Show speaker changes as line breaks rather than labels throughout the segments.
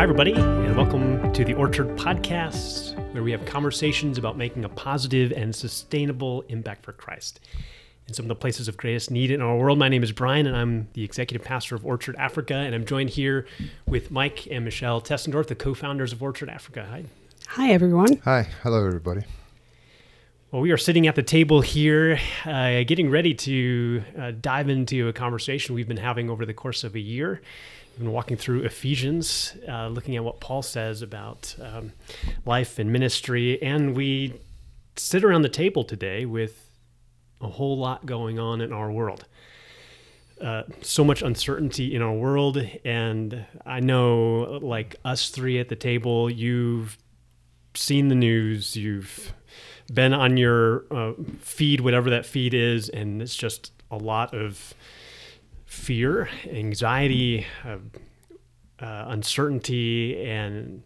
Hi, everybody, and welcome to the Orchard Podcast, where we have conversations about making a positive and sustainable impact for Christ in some of the places of greatest need in our world. My name is Brian, and I'm the executive pastor of Orchard Africa, and I'm joined here with Mike and Michelle Tessendorf, the co founders of Orchard Africa. Hi.
Hi, everyone.
Hi. Hello, everybody.
Well, we are sitting at the table here, uh, getting ready to uh, dive into a conversation we've been having over the course of a year. We've been walking through Ephesians, uh, looking at what Paul says about um, life and ministry, and we sit around the table today with a whole lot going on in our world. Uh, so much uncertainty in our world, and I know, like us three at the table, you've seen the news, you've been on your uh, feed, whatever that feed is, and it's just a lot of fear, anxiety, uh, uh, uncertainty, and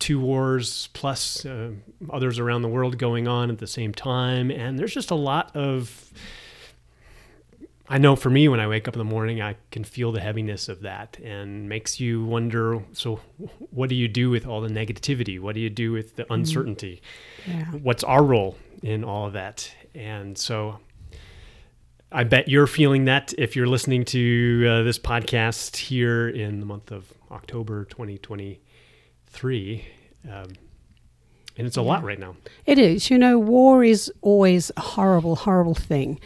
two wars plus uh, others around the world going on at the same time. And there's just a lot of. I know for me, when I wake up in the morning, I can feel the heaviness of that and makes you wonder so, what do you do with all the negativity? What do you do with the uncertainty?
Yeah.
What's our role in all of that? And so, I bet you're feeling that if you're listening to uh, this podcast here in the month of October 2023. Um, and it's a lot right now.
It is. You know, war is always a horrible, horrible thing.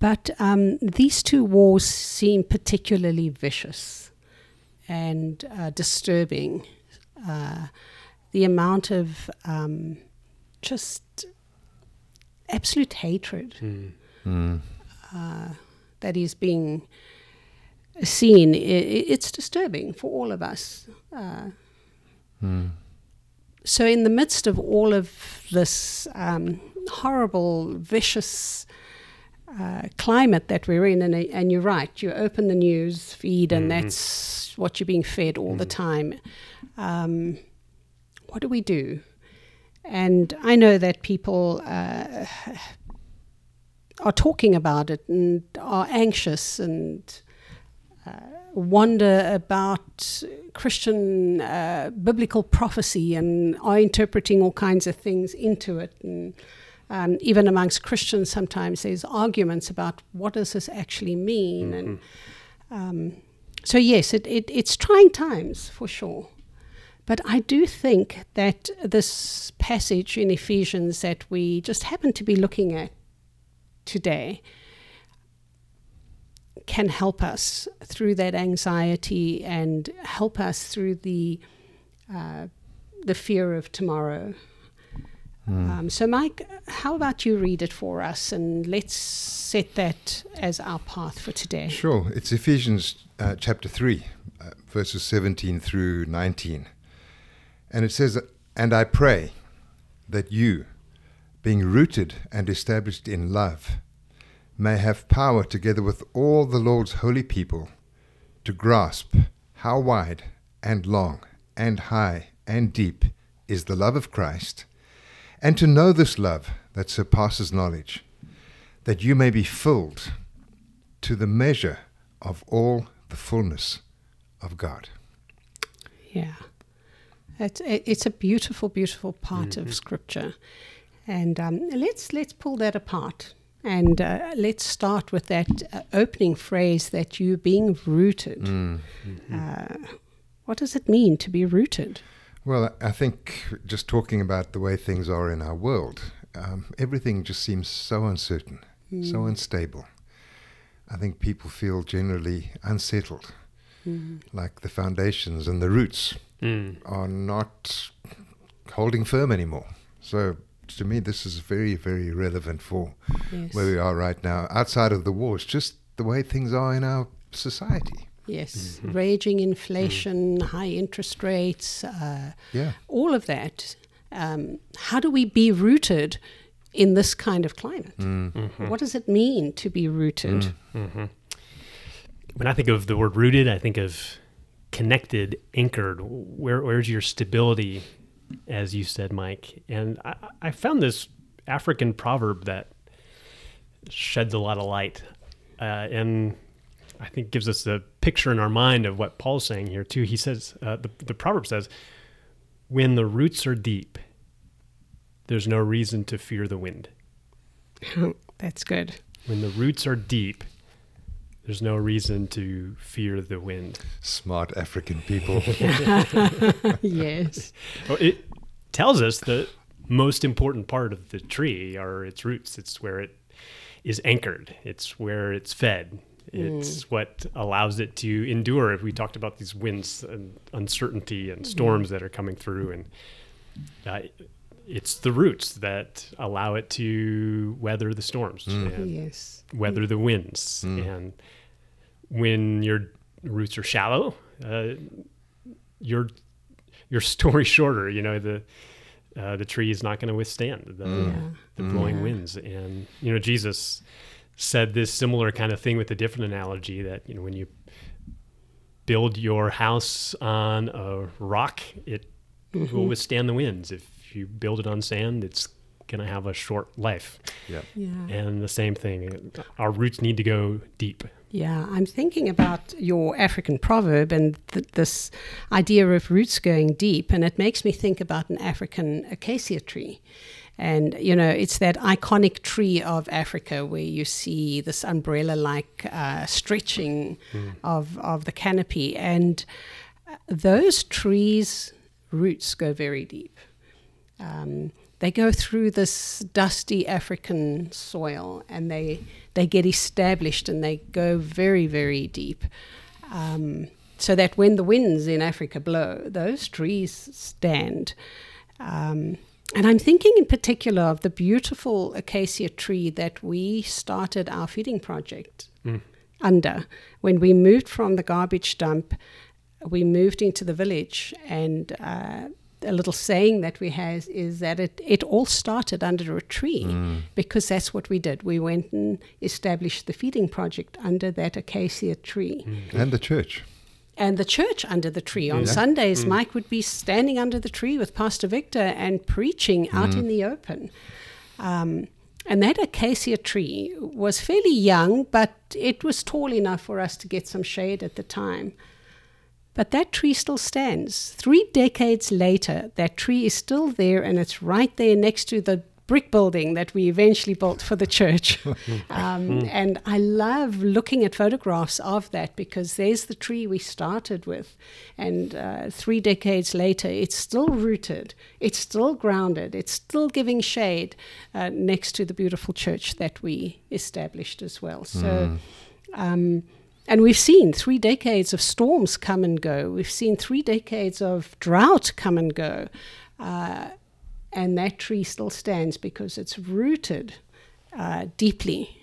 But um, these two wars seem particularly vicious and uh, disturbing. Uh, the amount of um, just absolute hatred uh, that is being seen, it's disturbing for all of us. Uh, so, in the midst of all of this um, horrible, vicious uh, climate that we're in, and, and you're right, you open the news feed, and that's what you're being fed all the time. Um, what do we do? And I know that people uh, are talking about it and are anxious and uh, wonder about Christian uh, biblical prophecy and are interpreting all kinds of things into it. And um, even amongst Christians, sometimes there's arguments about what does this actually mean. And um, so, yes, it, it, it's trying times for sure. But I do think that this passage in Ephesians that we just happen to be looking at today can help us through that anxiety and help us through the uh, the fear of tomorrow. Um, so, Mike, how about you read it for us and let's set that as our path for today?
Sure. It's Ephesians uh, chapter 3, uh, verses 17 through 19. And it says, And I pray that you, being rooted and established in love, may have power together with all the Lord's holy people to grasp how wide and long and high and deep is the love of Christ, and to know this love that surpasses knowledge, that you may be filled to the measure of all the fullness of God.
Yeah. It's, it's a beautiful, beautiful part of mm-hmm. Scripture. And um, let's, let's pull that apart. And uh, let's start with that uh, opening phrase that you being rooted. Uh, what does it mean to be rooted?
Well, I think just talking about the way things are in our world, um, everything just seems so uncertain, so unstable. I think people feel generally unsettled, like the foundations and the roots
Mm.
are not holding firm anymore. So, to me, this is very, very relevant for
Yes.
where we are right now, outside of the wars, just the way things are in our society.
Yes. Mm-hmm. Raging mm. inflation, high interest rates, uh,
Yeah.
all of that. Um, how do we be rooted in this kind of climate? Mm. Mm-hmm. What does it mean to be rooted? Mm. Mm-hmm.
When I think of the word rooted, I think of connected, anchored. Where, where's your stability, as you said, Mike? And I, I found this African proverb that sheds a lot of light. Uh, and I think gives us a picture in our mind of what Paul's saying here too. He says uh, the the proverb says, "When the roots are deep, there's no reason to fear the wind."
That's good.
When the roots are deep, there's no reason to fear the wind.
Smart African people.
yes.
Well, it tells us the most important part of the tree are its roots. It's where it is anchored. It's where it's fed. Hmm. It's what allows it to endure. If we talked about these winds and uncertainty and mm-hmm. storms that are coming through, and uh, it's the roots that allow it to weather the storms mm. and
Yes.
weather mm. the winds. Mm. And when your roots are shallow, uh, your your story's shorter. You know the uh, the tree is not going to withstand the,
Yeah.
the blowing
Yeah.
winds. And you know Jesus said this similar kind of thing with a different analogy that you know when you build your house on a rock, it will withstand the winds. If you build it on sand, it's going to have a short life.
yeah.
Yeah.
And the same thing, our roots need to go deep.
Yeah, I'm thinking about your African proverb and th- this idea of roots going deep, and it makes me think about an African acacia tree. And, you know, it's that iconic tree of Africa where you see this umbrella like uh, stretching of, of the canopy. And uh, those trees' roots go very deep. Um, they go through this dusty African soil and they they get established and they go very very deep, um, so that when the winds in Africa blow, those trees stand. Um, and I'm thinking in particular of the beautiful acacia tree that we started our feeding project under when we moved from the garbage dump. We moved into the village and. Uh, a little saying that we have is that it, it all started under a tree mm. because that's what we did. We went and established the feeding project under that acacia tree mm.
And the church.
and the church under the tree. On
Yeah.
Sundays, mm. Mike would be standing under the tree with Pastor Victor and preaching out in the open. Um, and that acacia tree was fairly young, but it was tall enough for us to get some shade at the time. But that tree still stands. Three decades later, that tree is still there and it's right there next to the brick building that we eventually built for the church. um, and I love looking at photographs of that because there's the tree we started with. And uh, three decades later, it's still rooted, it's still grounded, it's still giving shade uh, next to the beautiful church that we established as well. So. Um, and we've seen three decades of storms come and go. We've seen three decades of drought come and go. Uh, and that tree still stands because it's rooted uh, deeply.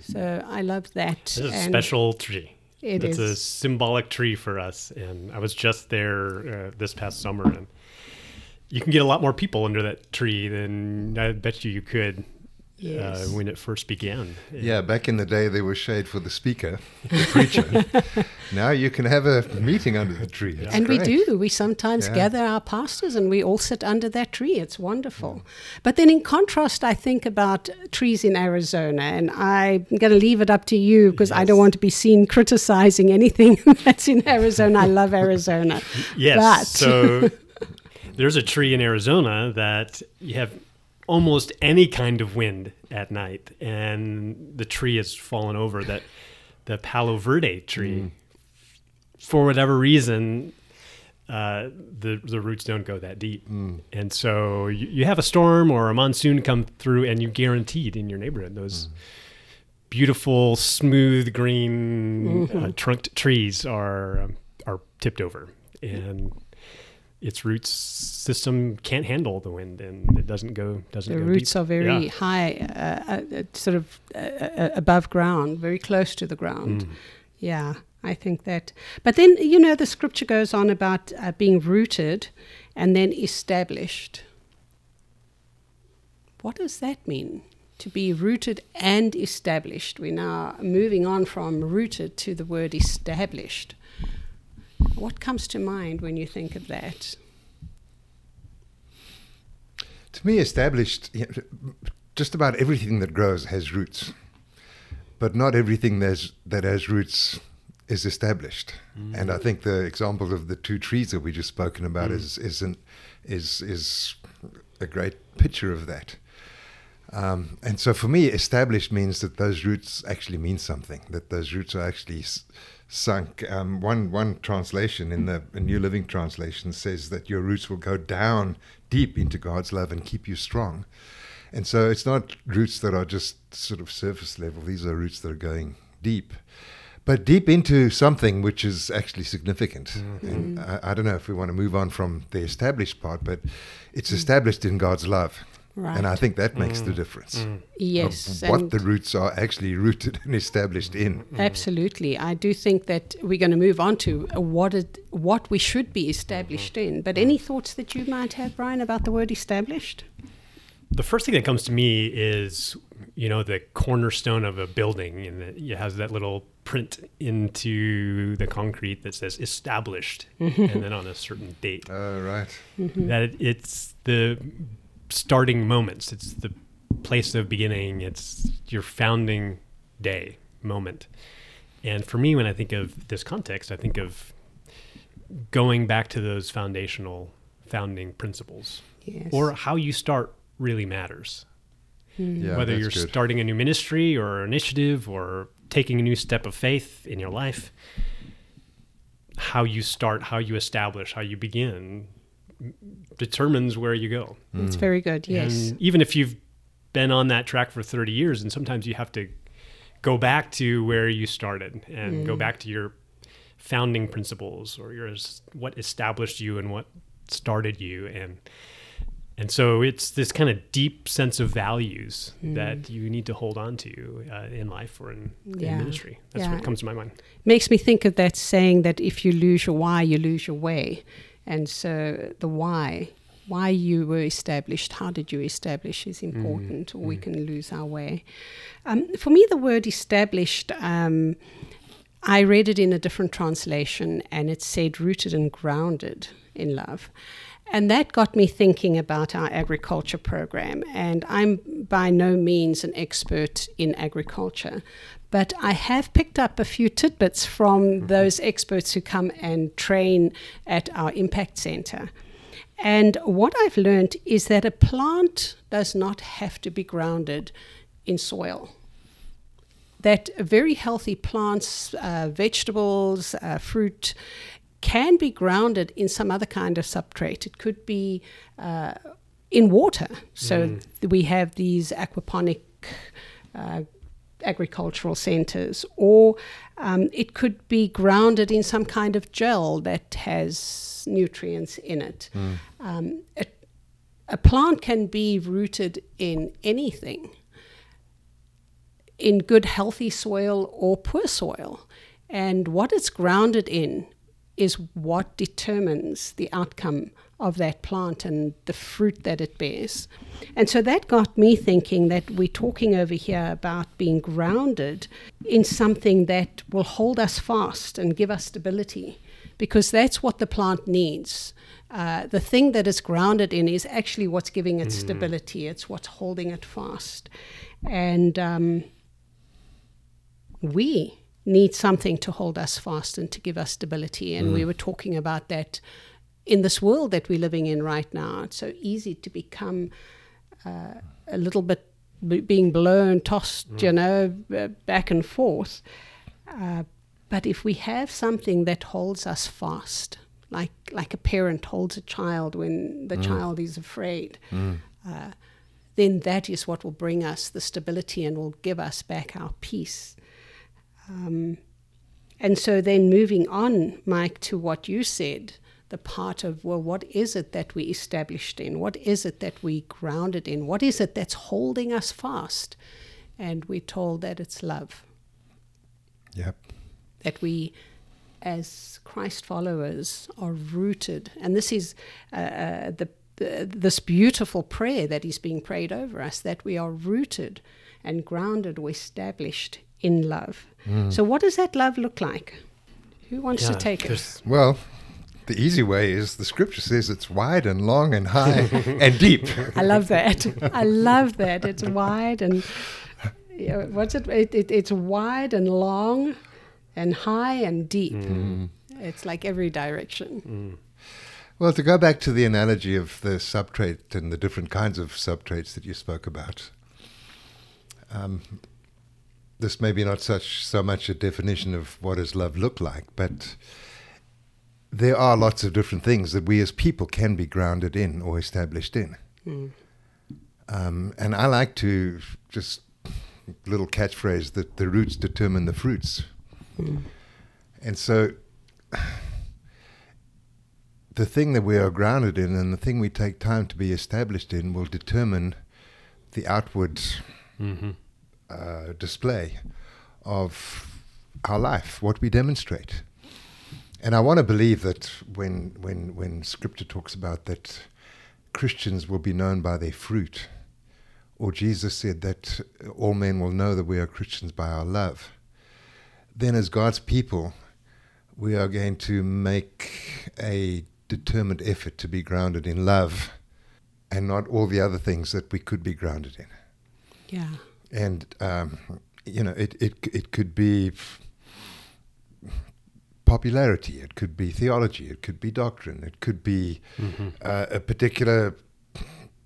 So I love that.
Is a special tree.
It
it's a symbolic tree for us. And I was just there uh, this past summer, and you can get a lot more people under that tree than I bet you you could
Yes.
uh, when it first began.
Yeah, back in the day, there was shade for the speaker, the preacher. now you can have a meeting under the tree. It's
and we do. We sometimes
Yeah.
gather our pastors and we all sit under that tree. It's wonderful. But then, in contrast, I think about trees in Arizona, and I'm going to leave it up to you because I don't want to be seen criticizing anything that's in Arizona. I love Arizona.
Yes.
But-
so there's a tree in Arizona that you have almost any kind of wind at night, and the tree has fallen over. That the Palo Verde tree, for whatever reason, uh, the the roots don't go that deep, and so you, you have a storm or a monsoon come through, and you guaranteed in your neighborhood those. Beautiful, smooth green uh, trunked trees are um, are tipped over, and its roots system can't handle the wind, and it doesn't go doesn't
The
go
roots
deep.
are very
Yeah.
high, uh, uh, uh, sort of uh, uh, above ground, very close to the ground.
Mm.
Yeah, I think that. But then, you know, the scripture goes on about uh, being rooted and then established. What does that mean? To be rooted and established. We're now moving on from rooted to the word established. What comes to mind when you think of that?
To me, established, you know, just about everything that grows has roots. but not everything that's, that has roots is established. And I think the example of the two trees that we just spoken about is is an, is is a great picture of that. Um, and so for me, established means that those roots actually mean something. That those roots are actually s- sunk. Um, one one translation in the a New Living Translation says that your roots will go down deep into God's love and keep you strong. And so it's not roots that are just sort of surface level. These are roots that are going deep, but deep into something which is actually significant. And I, I don't know if we want to move on from the established part, but it's established in God's love. And I think that makes the mm. difference. Mm. of
Yes.
what the roots are actually rooted and established in. Mm.
Absolutely. I do think that we're going to move on to uh, what it, what we should be established in. But any thoughts that you might have, Brian, about the word established?
The first thing that comes to me is, you know, the cornerstone of a building, and it it has that little print into the concrete that says established, mm-hmm. and then on a certain date.
Oh, right. Mm-hmm.
That it, it's the starting moments. It's the place of beginning. It's your founding day moment. And for me, when I think of this context, I think of going back to those foundational founding principles
Yes.
or how you start really matters. Hmm.
Yeah,
Whether you're
good.
starting a new ministry or initiative or taking a new step of faith in your life, how you start, how you establish, how you begin determines where you go.
It's very good. Yes.
And even if you've been on that track for 30 years, and sometimes you have to go back to where you started and go back to your founding principles or your what established you and what started you and and so it's this kind of deep sense of values that you need to hold on to uh, in life or in,
Yeah.
in ministry. That's
Yeah.
what comes to my mind.
Makes me think of that saying that if you lose your why, you lose your way. And so the why, why you were established, how did you establish is important, or we can lose our way. Um, for me, the word established, um, I read it in a different translation and it said rooted and grounded in love. And that got me thinking about our agriculture program. And I'm by no means an expert in agriculture, but I have picked up a few tidbits from those experts who come and train at our impact center. And what I've learned is that a plant does not have to be grounded in soil that very healthy plants, uh, vegetables, uh, fruit can be grounded in some other kind of substrate. It could be uh, in water. So th- we have these aquaponic uh, agricultural centers, or um, it could be grounded in some kind of gel that has nutrients in it. Um, a, a plant can be rooted in anything in good, healthy soil or poor soil. And what it's grounded in is what determines the outcome of that plant and the fruit that it bears. And so that got me thinking that we're talking over here about being grounded in something that will hold us fast and give us stability, because that's what the plant needs. Uh, the thing that it's grounded in is actually what's giving it stability, it's what's holding it fast. And um, we need something to hold us fast and to give us stability. And we were talking about that in this world that we're living in right now. It's so easy to become uh, a little bit b- being blown, tossed, you know, uh, back and forth. Uh, but if we have something that holds us fast, like like a parent holds a child when the child is afraid, uh, then that is what will bring us the stability and will give us back our peace. Um, and so then moving on, Mike, to what you said, the part of, well, what is it that we established in? What is it that we grounded in? What is it that's holding us fast? And we're told that it's love,
Yep.
that we, as Christ followers, are rooted. And this is uh, uh, the, the, this beautiful prayer that is being prayed over us, that we are rooted and grounded or established in love. So, what does that love look like? Who wants to take it?
Well, the easy way is the scripture says it's wide and long and high and deep.
I love that. I love that. It's wide and yeah, what's it? It, it? It's wide and long, and high and deep.
Mm.
It's like every direction.
Well, to go back to the analogy of the substrate and the different kinds of substrates that you spoke about, um, this may be not such so much a definition of what does love look like, but there are lots of different things that we as people can be grounded in or established in.
Mm.
Um, and I like to just little catchphrase that the roots determine the fruits.
Mm.
And so the thing that we are grounded in and the thing we take time to be established in will determine the outward
Mm-hmm.
Uh, display of our life, what we demonstrate. And I want to believe that when, when, when Scripture talks about that Christians will be known by their fruit, or Jesus said that all men will know that we are Christians by our love, then as God's people, we are going to make a determined effort to be grounded in love and not all the other things that we could be grounded in
Yeah.
And um, you know it, it it could be popularity it could be theology it could be doctrine it could be
Mm-hmm.
uh, a particular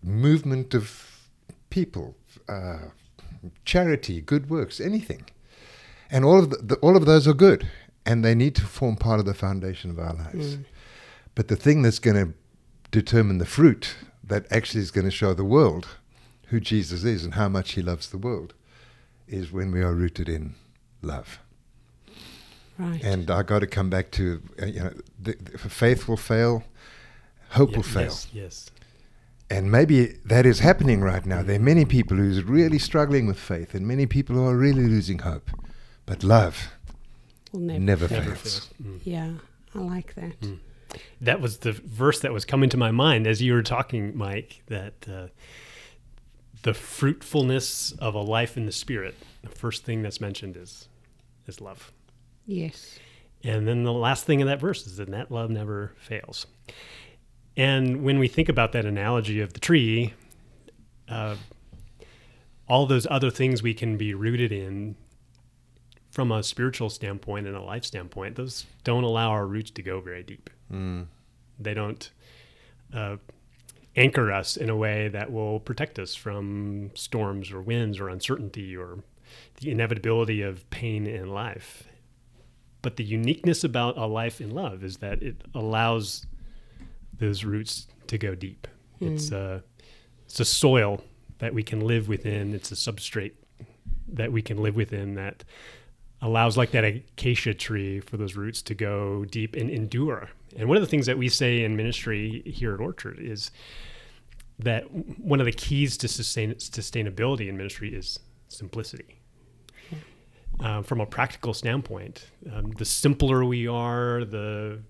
movement of people uh, charity good works anything and all of the, the, all of those are good and they need to form part of the foundation of our lives
Mm.
but the thing that's going to determine the fruit that actually is going to show the world who Jesus is and how much he loves the world is when we are rooted in love.
Right.
And I got to come back to uh, you know the, the faith will fail, hope
Yeah,
will fail.
Yes, yes.
And maybe that is happening right now. There are many people who's really struggling with faith and many people who are really losing hope. But love
Will never.
never,
Never
fails.
fails. Mm.
Yeah, I like that.
Mm. That was the verse that was coming to my mind as you were talking, Mike. That uh, the fruitfulness of a life in the Spirit. The first thing that's mentioned is is love,
Yes.
and then the last thing in that verse is that that love never fails. And when we think about that analogy of the tree, uh, all those other things we can be rooted in from a spiritual standpoint and a life standpoint, those don't allow our roots to go very deep.
Mm.
They don't uh, anchor us in a way that will protect us from storms or winds or uncertainty or the inevitability of pain in life. But the uniqueness about a life in love is that it allows those roots to go deep. Hmm. It's a it's a soil that we can live within. It's a substrate that we can live within that allows like that acacia tree for those roots to go deep and endure. And one of the things that we say in ministry here at Orchard is that one of the keys to sustain sustainability in ministry is simplicity. Um, from a practical standpoint, um, the simpler we are, the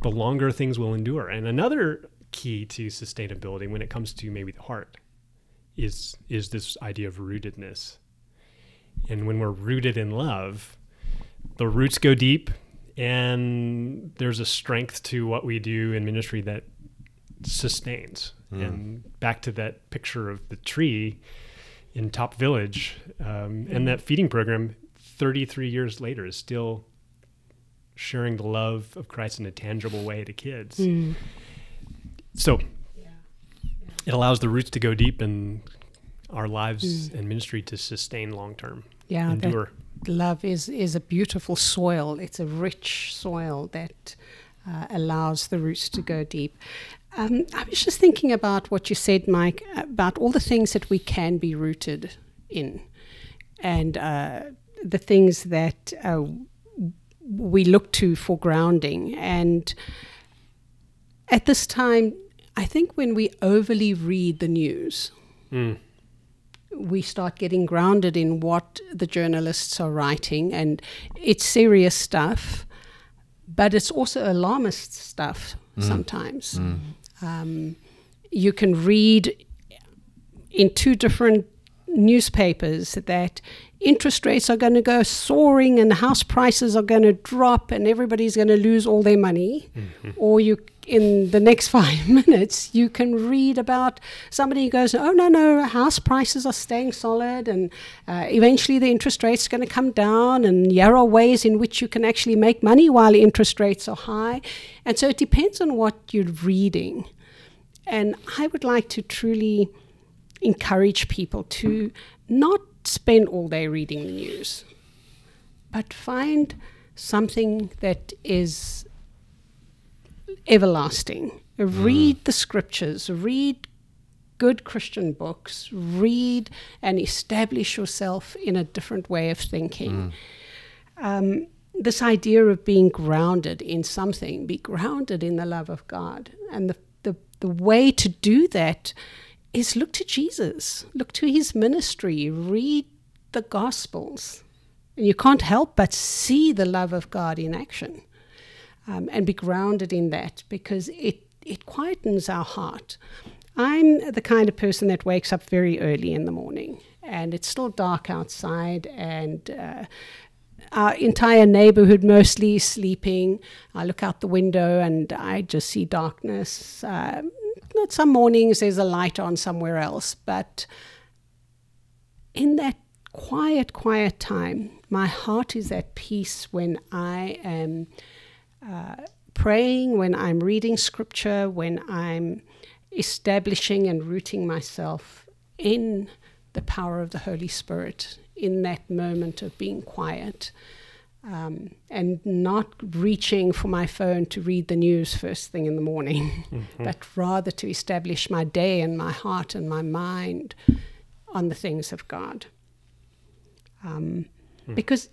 the longer things will endure. And another key to sustainability when it comes to maybe the heart is is this idea of rootedness. And when we're rooted in love, the roots go deep and there's a strength to what we do in ministry that sustains. And back to that picture of the tree in Top Village, um, and that feeding program, 33 years later, is still sharing the love of Christ in a tangible way to kids.
Mm.
So it allows the roots to go deep and our lives and ministry to sustain long term,
Yeah, that
endure.
Love is is a beautiful soil. It's a rich soil that uh, allows the roots to go deep. Um, I was just thinking about what you said, Mike, about all the things that we can be rooted in, and uh, the things that uh, we look to for grounding. And at this time, I think when we overly read the news,
Mm.
We start getting grounded in what the journalists are writing, and it's serious stuff, but it's also alarmist stuff mm. sometimes. Mm. Um, you can read in two different newspapers that interest rates are going to go soaring and house prices are going to drop and everybody's going to lose all their money mm-hmm. or you in the next five minutes, you can read about somebody who goes, Oh, no, no, house prices are staying solid, and uh, eventually the interest rate's are going to come down, and there are ways in which you can actually make money while interest rates are high. And so it depends on what you're reading. And I would like to truly encourage people to not spend all day reading the news, but find something that is everlasting. Read the scriptures, read good Christian books, read and establish yourself in a different way of thinking. Um, this idea of being grounded in something, be grounded in the love of God. And the, the, the way to do that is look to Jesus, look to his ministry, read the Gospels. And you can't help but see the love of God in action um, and be grounded in that because it, it quietens our heart. I'm the kind of person that wakes up very early in the morning and it's still dark outside and uh, our entire neighborhood mostly sleeping. I look out the window and I just see darkness. Uh, some mornings there's a light on somewhere else, but in that quiet, quiet time, my heart is at peace when I am uh, praying, when I'm reading scripture, when I'm establishing and rooting myself in the power of the Holy Spirit in that moment of being quiet. Um, and not reaching for my phone to read the news first thing in the morning, mm-hmm. but rather to establish my day and my heart and my mind on the things of God. Um, mm. Because,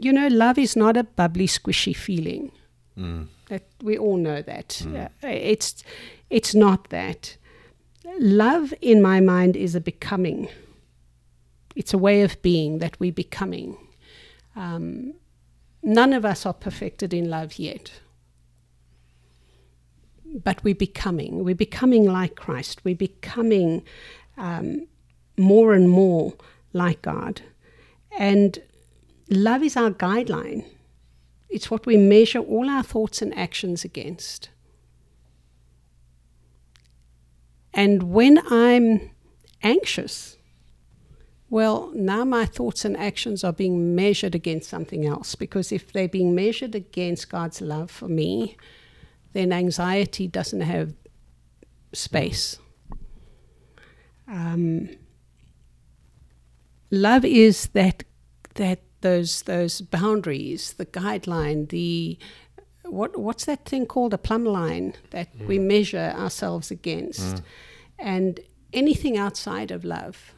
you know, love is not a bubbly, squishy feeling. Mm. That we all know that. Mm. Uh, it's, it's not that. Love, in my mind, is a becoming. It's a way of being that we're becoming. Um, none of us are perfected in love yet. But we're becoming. We're becoming like Christ. We're becoming um, more and more like God. And love is our guideline, it's what we measure all our thoughts and actions against. And when I'm anxious, well, now my thoughts and actions are being measured against something else because if they're being measured against God's love for me, then anxiety doesn't have space. Um, love is that that those those boundaries, the guideline, the what what's that thing called a plumb line that mm. we measure ourselves against, mm. and anything outside of love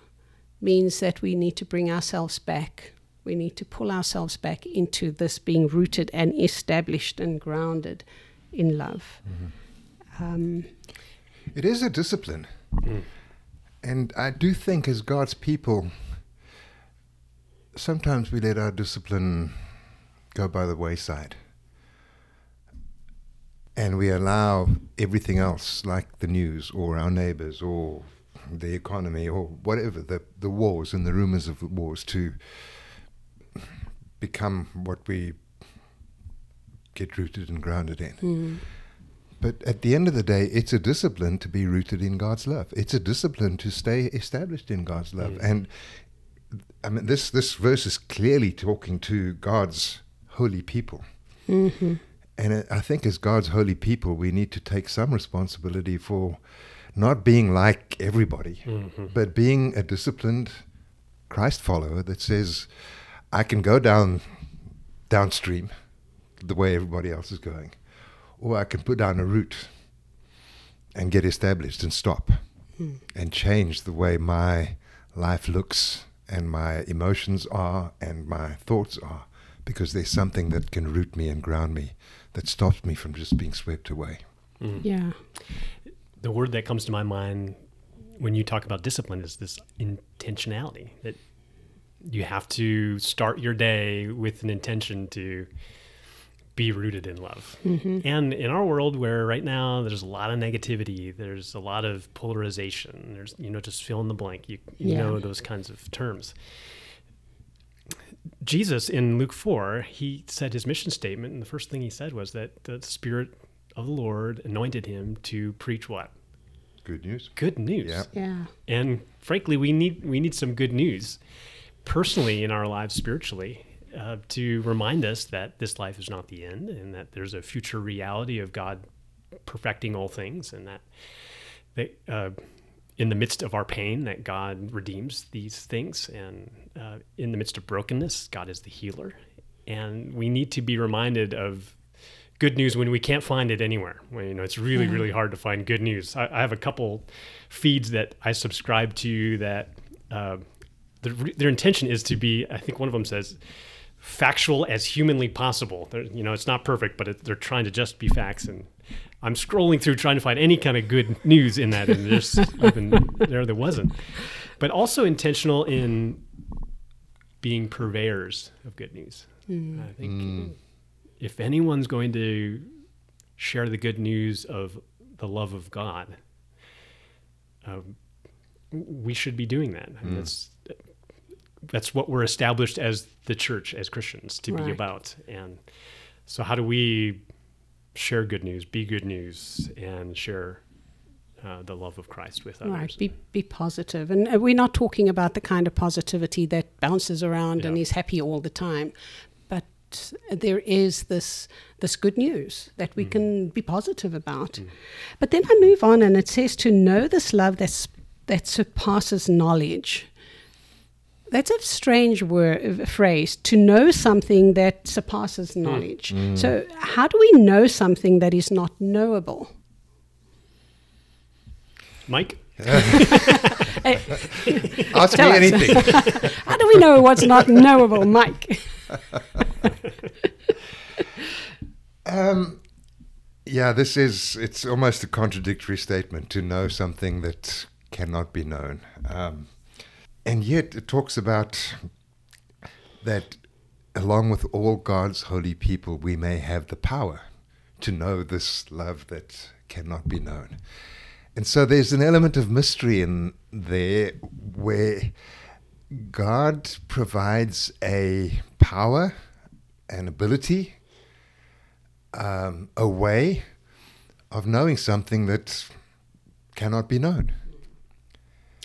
means that we need to bring ourselves back. We need to pull ourselves back into this being rooted and established and grounded in love. Mm-hmm. Um,
it is a discipline. Mm. And I do think, as God's people, sometimes we let our discipline go by the wayside. And we allow everything else, like the news or our neighbors or the economy or whatever, the, the wars and the rumors of the wars, to become what we get rooted and grounded in. Mm. But at the end of the day, it's a discipline to be rooted in God's love. It's a discipline to stay established in God's love. Mm. And I mean, this this verse is clearly talking to God's holy people, mm-hmm. and I think as God's holy people, we need to take some responsibility for not being like everybody, mm-hmm. but being a disciplined Christ follower that says, "I can go down downstream, the way everybody else is going, or I can put down a root and get established and stop, mm. and change the way my life looks." And my emotions are and my thoughts are because there's something that can root me and ground me that stops me from just being swept away.
Mm. Yeah.
The word that comes to my mind when you talk about discipline is this intentionality that you have to start your day with an intention to be rooted in love. Mm-hmm. And in our world where right now there's a lot of negativity, there's a lot of polarization, there's, you know, just fill in the blank, you, you yeah. know, those kinds of terms. Jesus in Luke 4, he said his mission statement, and the first thing he said was that the Spirit of the Lord anointed him to preach what?
Good news.
Good news.
Yeah.
Yeah.
And frankly, we need we need some good news personally in our lives spiritually uh, to remind us that this life is not the end and that there's a future reality of God perfecting all things and that that uh, in the midst of our pain that God redeems these things and uh, in the midst of brokenness God is the healer and we need to be reminded of good news when we can't find it anywhere. When you know it's really
Yeah.
really hard to find good news. I, I have a couple feeds that I subscribe to that uh, the, their intention is to be. I think one of them says factual as humanly possible. They're, you know, it's not perfect, but it, they're trying to just be facts. And I'm scrolling through trying to find any kind of good news in that, and there's even there there wasn't. But also intentional in being purveyors of good news. Mm. I think mm. if anyone's going to share the good news of the love of God, um, we should be doing that. And mm. that's that's what we're established as the church, as Christians, to be about. And so, how do we share good news, be good news, and share uh, the love of Christ with others?
Right, be be positive, and uh, we're not talking about the kind of positivity that bounces around and is happy all the time, but there is this this good news that we can be positive about. But then I move on, and it says to know this love that's that surpasses knowledge. That's a strange word phrase. To know something that surpasses knowledge. So, how do we know something that is not knowable?
Mike,
Ask me
us.
anything.
How do we know what's not knowable, Mike?
Um, yeah, this is, it's almost a contradictory statement to know something that cannot be known. Um, and yet it talks about that along with all God's holy people, we may have the power to know this love that cannot be known. And so there's an element of mystery in there where God provides a power, an ability, um, a way of knowing something that cannot be known.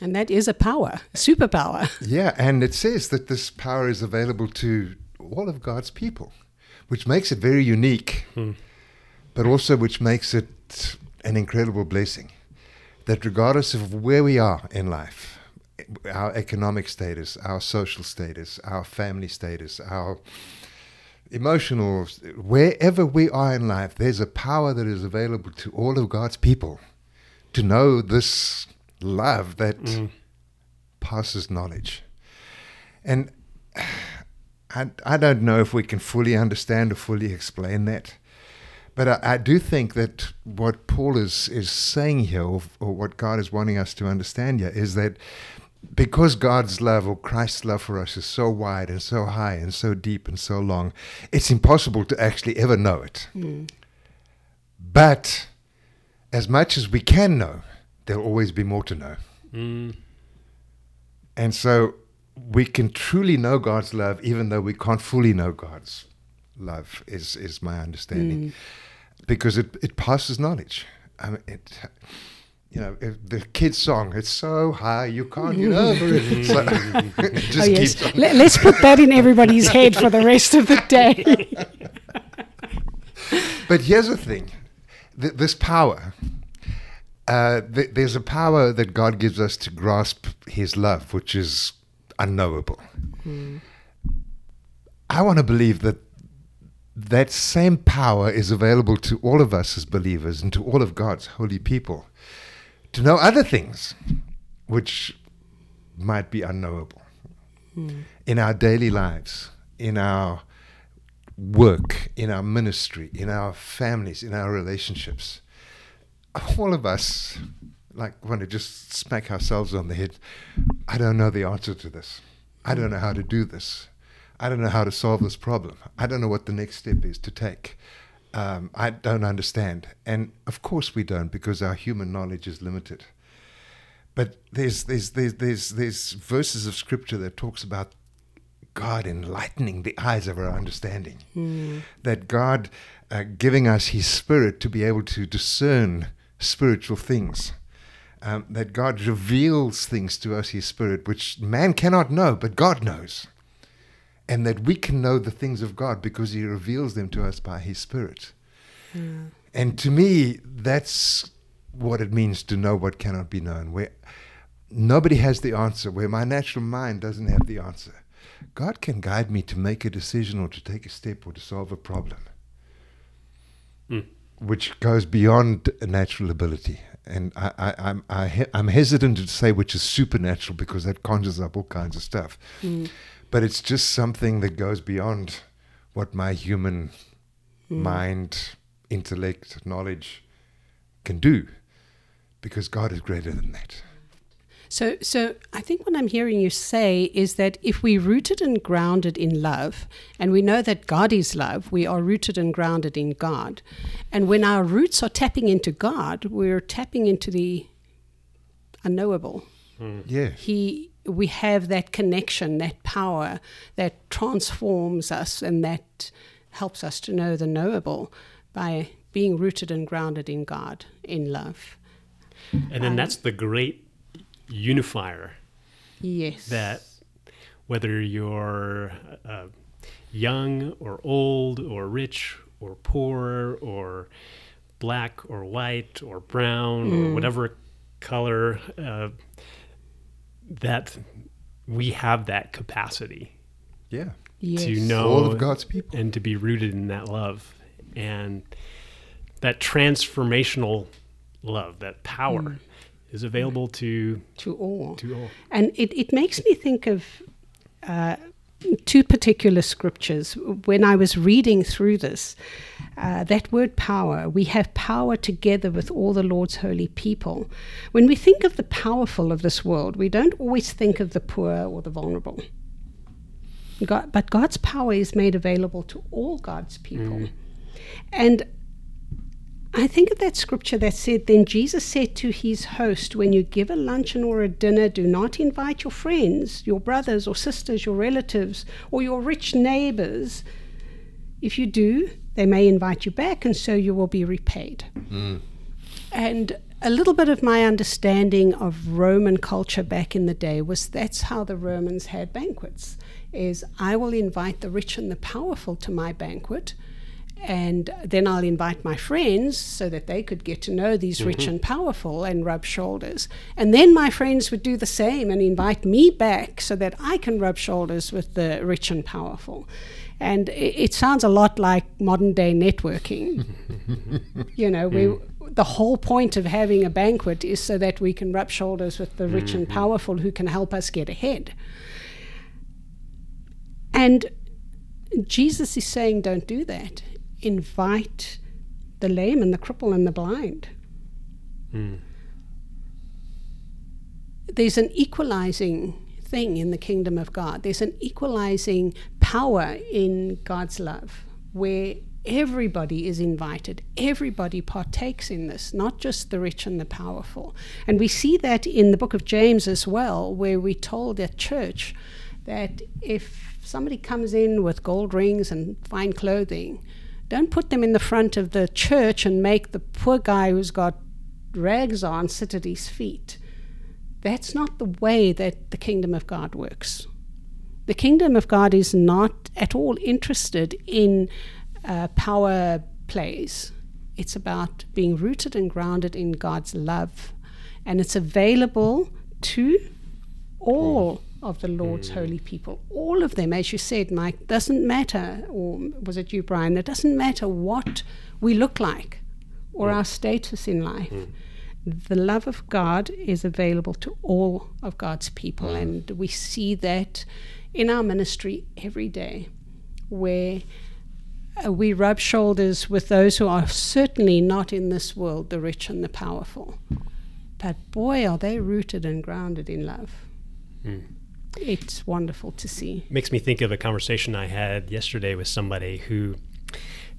And that is a power, a superpower.
Yeah, and it says that this power is available to all of God's people, which makes it very unique, hmm. but also which makes it an incredible blessing. That regardless of where we are in life, our economic status, our social status, our family status, our emotional, wherever we are in life, there's a power that is available to all of God's people to know this love that mm. passes knowledge. And I, I don't know if we can fully understand or fully explain that. But I, I do think that what Paul is, is saying here, or, or what God is wanting us to understand here, is that because God's love or Christ's love for us is so wide and so high and so deep and so long, it's impossible to actually ever know it. Mm. But as much as we can know, there'll always be more to know.
Mm,
And so we can truly know God's love even though we can't fully know God's love, is, is my understanding. Because it, it passes knowledge. I mean, it, you know, if the kid's song, it's so high you can't get over it. So it just
oh, yes.
keeps on.
Let, us put that in everybody's head for the rest of the day.
But here's the thing Th- this power, uh, th- there's a power that God gives us to grasp His love, which is unknowable. I want to believe that that same power is available to all of us as believers and to all of God's holy people to know other things which might be unknowable in our daily lives, in our work, in our ministry, in our families, in our relationships. All of us, like, want to just smack ourselves on the head. I don't know the answer to this. I don't know how to do this. I don't know how to solve this problem. I don't know what the next step is to take. Um, I don't understand. And of course we don't because our human knowledge is limited. But there's, there's, there's, there's, there's verses of scripture that talks about God enlightening the eyes of our understanding, that God uh, giving us His Spirit to be able to discern spiritual things. Um, that God reveals things to us, His Spirit, which man cannot know, but God knows. And that we can know the things of God because He reveals them to us by His Spirit. And to me, that's what it means to know what cannot be known. Where nobody has the answer, where my natural mind doesn't have the answer. God can guide me to make a decision or to take a step or to solve a problem,
Mm.
Which goes beyond a natural ability. And I, I, I'm, I, he- I'm hesitant to say which is supernatural because that conjures up all kinds of stuff. Hmm. But it's just something that goes beyond what my human hmm. mind, intellect, knowledge can do because God is greater than that.
So, so I think what I'm hearing you say is that if we're rooted and grounded in love, and we know that God is love, we are rooted and grounded in God. And when our roots are tapping into God, we're tapping into the unknowable. Hmm.
Yeah.
He, we have that connection, that power that transforms us and that helps us to know the knowable by being rooted and grounded in God, in love.
And then that's the great unifier
Yes.
that whether you're uh, young or old or rich or poor or black or white or brown or whatever color, uh, that we have that capacity
Yeah.
yes.
to know
All of God's people.
and to be rooted in that love and that transformational love, that power is available to
to all.
to all.
And it, it makes me think of uh, two particular scriptures. When I was reading through this, uh, that word power, we have power together with all the Lord's holy people. When we think of the powerful of this world, we don't always think of the poor or the vulnerable. God, but God's power is made available to all God's people. And I think of that scripture that said, Then Jesus said to his host, When you give a luncheon or a dinner, do not invite your friends, your brothers or sisters, your relatives, or your rich neighbors. If you do, they may invite you back, and so you will be repaid. Mm. And a little bit of my understanding of Roman culture back in the day was that's how the Romans had banquets is I will invite the rich and the powerful to my banquet and then I'll invite my friends so that they could get to know these rich mm-hmm. and powerful and rub shoulders. And then my friends would do the same and invite me back so that I can rub shoulders with the rich and powerful. And it, it sounds a lot like modern day networking. you know, we mm. the whole point of having a banquet is so that we can rub shoulders with the rich and mm-hmm. powerful who can help us get ahead. And Jesus is saying, don't do that. Invite the lame and the cripple and the blind. Hmm. There's an equalizing thing in the kingdom of God. There's an equalizing power in God's love where everybody is invited, everybody partakes in this, not just the rich and the powerful. And we see that in the book of James as well, where we told at church that if somebody comes in with gold rings and fine clothing, don't put them in the front of the church and make the poor guy who's got rags on sit at his feet. That's not the way that the kingdom of God works. The kingdom of God is not at all interested in uh, power plays. It's about being rooted and grounded in God's love. And it's available to all of the Lord's mm. holy people. All of them, as you said, Mike, doesn't matter, or was it you, Brian? It doesn't matter what we look like or mm. our status in life. Mm. The love of God is available to all of God's people. And we see that in our ministry every day, where uh, we rub shoulders with those who are certainly not in this world, the rich and the powerful. But boy, are they rooted and grounded in love. It's wonderful to see.
makes me think of a conversation I had yesterday with somebody who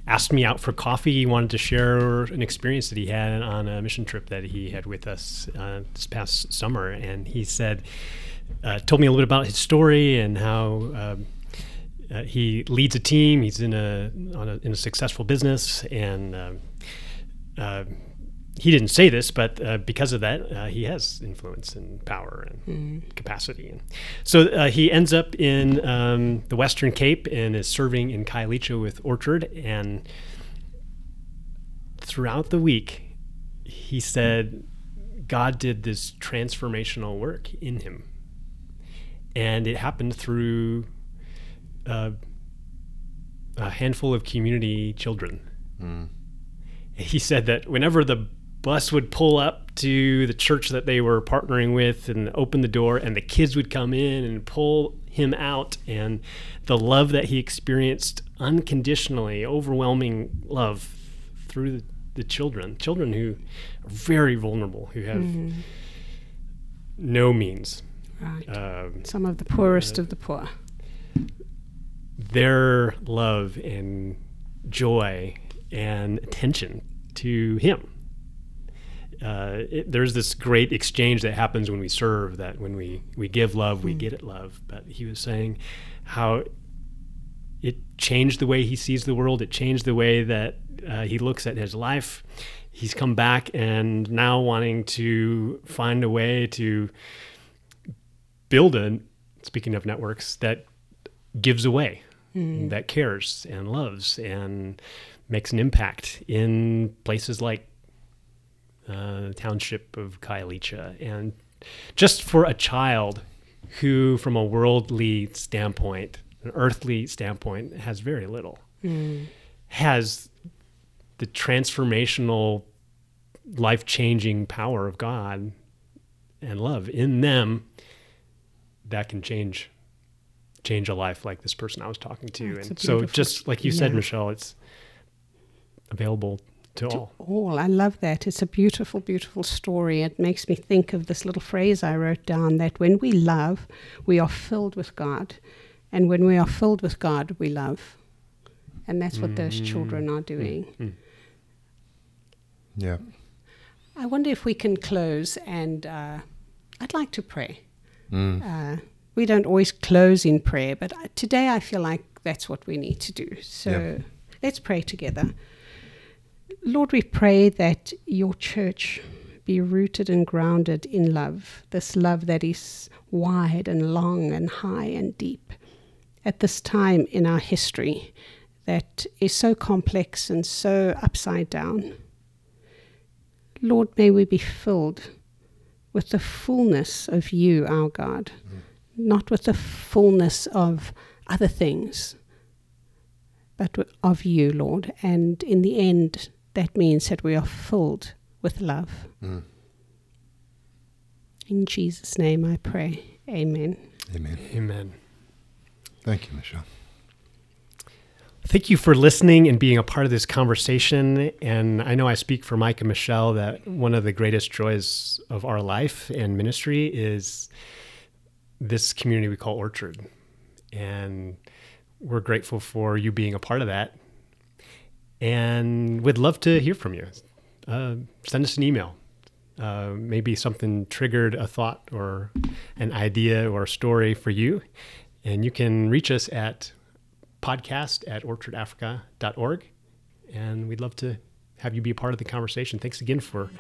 asked me out for coffee. He wanted to share an experience that he had on a mission trip that he had with us uh, this past summer, and he said, uh, told me a little bit about his story and how. Um, uh, he leads a team. He's in a, a in a successful business, and uh, uh, he didn't say this, but uh, because of that, uh, he has influence and power and capacity. And so uh, he ends up in um, the Western Cape and is serving in Khayelitsha with Orchard. And throughout the week, he said God did this transformational work in him, and it happened through uh, a handful of community children. He said that whenever the bus would pull up to the church that they were partnering with and open the door, and the kids would come in and pull him out, and the love that he experienced unconditionally, overwhelming love through the, the children, children who are very vulnerable, who have no means.
Right.
Um,
Some of the poorest of the poor.
their love and joy and attention to him. Uh, it, there's this great exchange that happens when we serve that when we, we give love, we get it love. But he was saying how it changed the way he sees the world, it changed the way that uh, he looks at his life. He's come back and now wanting to find a way to build a, speaking of networks, that gives away, that cares and loves and makes an impact in places like uh, township of Khayelitsha. And just for a child who, from a worldly standpoint, an earthly standpoint, has very little, has the transformational, life changing power of God and love in them that can change change a life like this person I was talking to.
That's
and so just like you said,
yeah.
Michelle, it's available to, all.
all. I love that. It's a beautiful, beautiful story. It makes me think of this little phrase I wrote down that when we love, we are filled with God. And when we are filled with God, we love. And that's what those children are doing.
Yeah.
I wonder if we can close and uh, I'd like to pray.
Mm.
Uh, we don't always close in prayer, but today I feel like that's what we need to do. So
Yeah.
let's pray together. Lord, we pray that your church be rooted and grounded in love, this love that is wide and long and high and deep. At this time in our history that is so complex and so upside down. Lord, may we be filled with the fullness of you, our God, not with the fullness of other things, but of you, Lord. And in the end, that means that we are filled with love.
Mm.
In Jesus' name I pray. Amen.
Amen.
Amen.
Thank you, Michelle.
Thank you for listening and being a part of this conversation. And I know I speak for Mike and Michelle that one of the greatest joys of our life and ministry is this community we call Orchard. And we're grateful for you being a part of that. And we'd love to hear from you. Uh, send us an email. Uh, maybe something triggered a thought or an idea or a story for you. And you can reach us at podcast at orchardafrica.org. And we'd love to have you be a part of the conversation. Thanks again for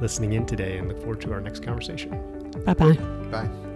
listening in today and look forward to our next conversation.
Bye bye.
Bye.